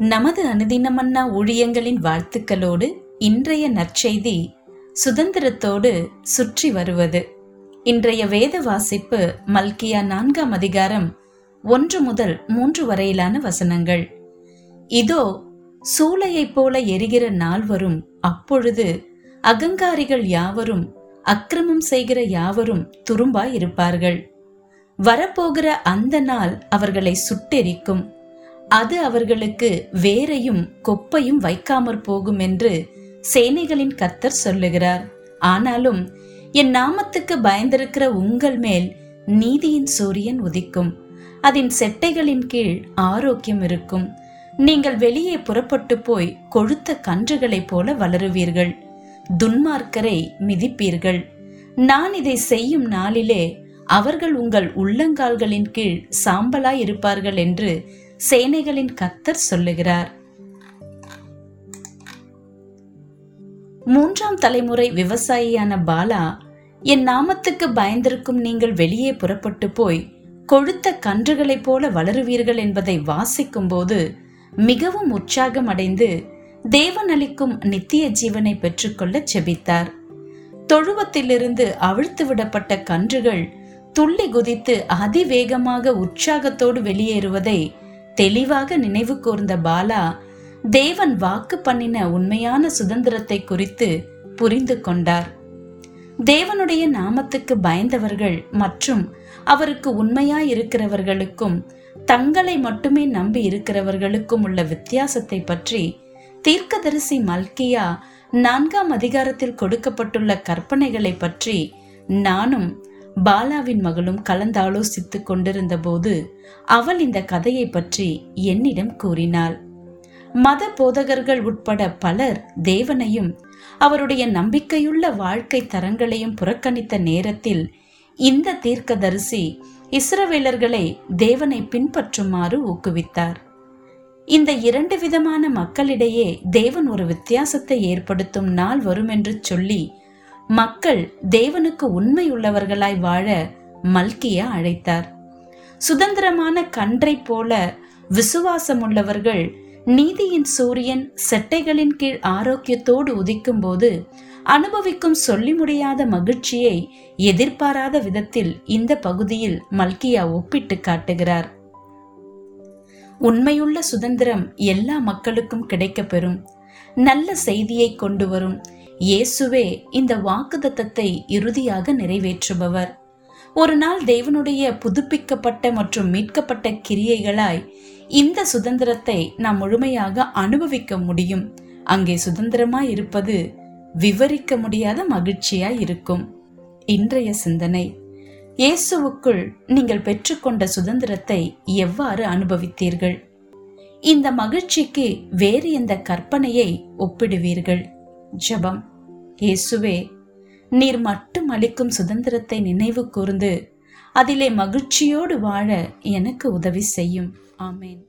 நமது அனுதினமன்னா ஊழியங்களின் வாழ்த்துக்களோடு இன்றைய நற்செய்தி சுதந்திரத்தோடு சுற்றி வருவது. இன்றைய வேத வாசிப்பு மல்கியா நான்காம் அதிகாரம் ஒன்று முதல் மூன்று வரையிலான வசனங்கள். இதோ சூளையைப் போல எரிகிற நாள் வரும் அப்பொழுது அகங்காரிகள் யாவரும் அக்கிரமம் செய்கிற யாவரும் துரும்பாய் இருப்பார்கள் வரப்போகிற அந்த நாள் அவர்களை சுட்டெரிக்கும். அது அவர்களுக்கு வேரையும் கொப்பையும் வைக்காமற் போகும் என்று சேனைகளின் கத்தர் சொல்லுகிறார். ஆனாலும் என் நாமத்துக்கு பயந்திருக்கிற உங்கள் மேல் நீதியின் சூரியன் உதிக்கும். அதன் செட்டைகளின் கீழ் ஆரோக்கியம் இருக்கும். நீங்கள் வெளியே புறப்பட்டு போய் கொழுத்த கன்றுகளைப் போல வளருவீர்கள். துன்மார்க்கரை மிதிப்பீர்கள். நான் இதை செய்யும் நாளிலே அவர்கள் உங்கள் உள்ளங்கால்களின் கீழ் சாம்பலாய் இருப்பார்கள் என்று சேனைகளின் கத்தர் சொல்லுகிறார். மூன்றாம் தலைமுறை விவசாயியான பாலா என் நாமத்துக்கு பயந்திருக்கும் நீங்கள் வெளியே புறப்பட்டு போய் கொழுத்த கன்றுகளைப் போல வளருவீர்கள் என்பதை வாசிக்கும் போது மிகவும் உற்சாகம் அடைந்து தேவன் அளிக்கும் நித்திய ஜீவனை பெற்றுக்கொள்ள செபித்தார். தொழுவத்திலிருந்து அவிழ்த்து விடப்பட்ட கன்றுகள் துள்ளி குதித்து அதிவேகமாக உற்சாகத்தோடு வெளியேறுவதை தெளிவாக நினைவு கூர்ந்த பாலா தேவன் வாக்கு பண்ணின உண்மையான சுதந்திரத்தை குறித்து புரிந்து கொண்டார். தேவனுடைய நாமத்துக்கு பயந்தவர்கள் மற்றும் அவருக்கு உண்மையாய் இருக்கிறவர்களுக்கும் தங்களை மட்டுமே நம்பி இருக்கிறவர்களுக்கும் உள்ள வித்தியாசத்தை பற்றி தீர்க்கதரிசி மல்கியா நான்காம் அதிகாரத்தில் கொடுக்கப்பட்டுள்ள கற்பனைகளை பற்றி நானும் பாலாவின் மகளும் கலந்தாலோசித்துக் கொண்டிருந்த போது அவள் இந்த கதையை பற்றி என்னிடம் கூறினாள். மத போதகர்கள் உட்பட பலர் தேவனையும் அவருடைய நம்பிக்கையுள்ள வாழ்க்கை தரங்களையும் புறக்கணித்த நேரத்தில் இந்த தீர்க்கதரிசி இஸ்ரவேலர்களை தேவனை பின்பற்றுமாறு ஊக்குவித்தார். இந்த இரண்டு விதமான மக்களிடையே தேவன் ஒரு வித்தியாசத்தை ஏற்படுத்தும் நாள் வரும் என்று சொல்லி மக்கள் தேவனுக்கு உண்மை உள்ளவர்களாய் வாழ மல்கியா அழைத்தார். சுதந்திரமான கன்றை போல விசுவாசம் உள்ளவர்கள் நீதியின் சூரியன் செட்டைகளின் கீழ் ஆரோக்கியத்தோடு உதிக்கும் போது அனுபவிக்கும் சொல்லி முடியாத மகிழ்ச்சியை எதிர்பாராத விதத்தில் இந்த பகுதியில் மல்கியா ஒப்பிட்டு காட்டுகிறார். உண்மையுள்ள சுதந்திரம் எல்லா மக்களுக்கும் கிடைக்கப்பெறும். நல்ல செய்தியை கொண்டு வரும். இயேசுவே இந்த வாக்குதத்தத்தை இறுதியாக நிறைவேற்றுபவர். ஒரு நாள் தேவனுடைய புதுப்பிக்கப்பட்ட மற்றும் மீட்கப்பட்ட கிரியைகளாய் இந்த சுதந்திரத்தை நாம் முழுமையாக அனுபவிக்க முடியும். அங்கே சுதந்திரமாய் இருப்பது விவரிக்க முடியாத மகிழ்ச்சியாய் இருக்கும். இன்றைய சிந்தனை. இயேசுவுக்குள் நீங்கள் பெற்றுக்கொண்ட சுதந்திரத்தை எவ்வாறு அனுபவித்தீர்கள்? இந்த மகிழ்ச்சிக்கு வேறு எந்த கற்பனையை ஒப்பிடுவீர்கள்? ஜபம். இயேசுவே நீர் மட்டும் அளிக்கும் சுதந்திரத்தை நினைவு கூர்ந்து அதிலே மகிழ்ச்சியோடு வாழ எனக்கு உதவி செய்யும். ஆமேன்.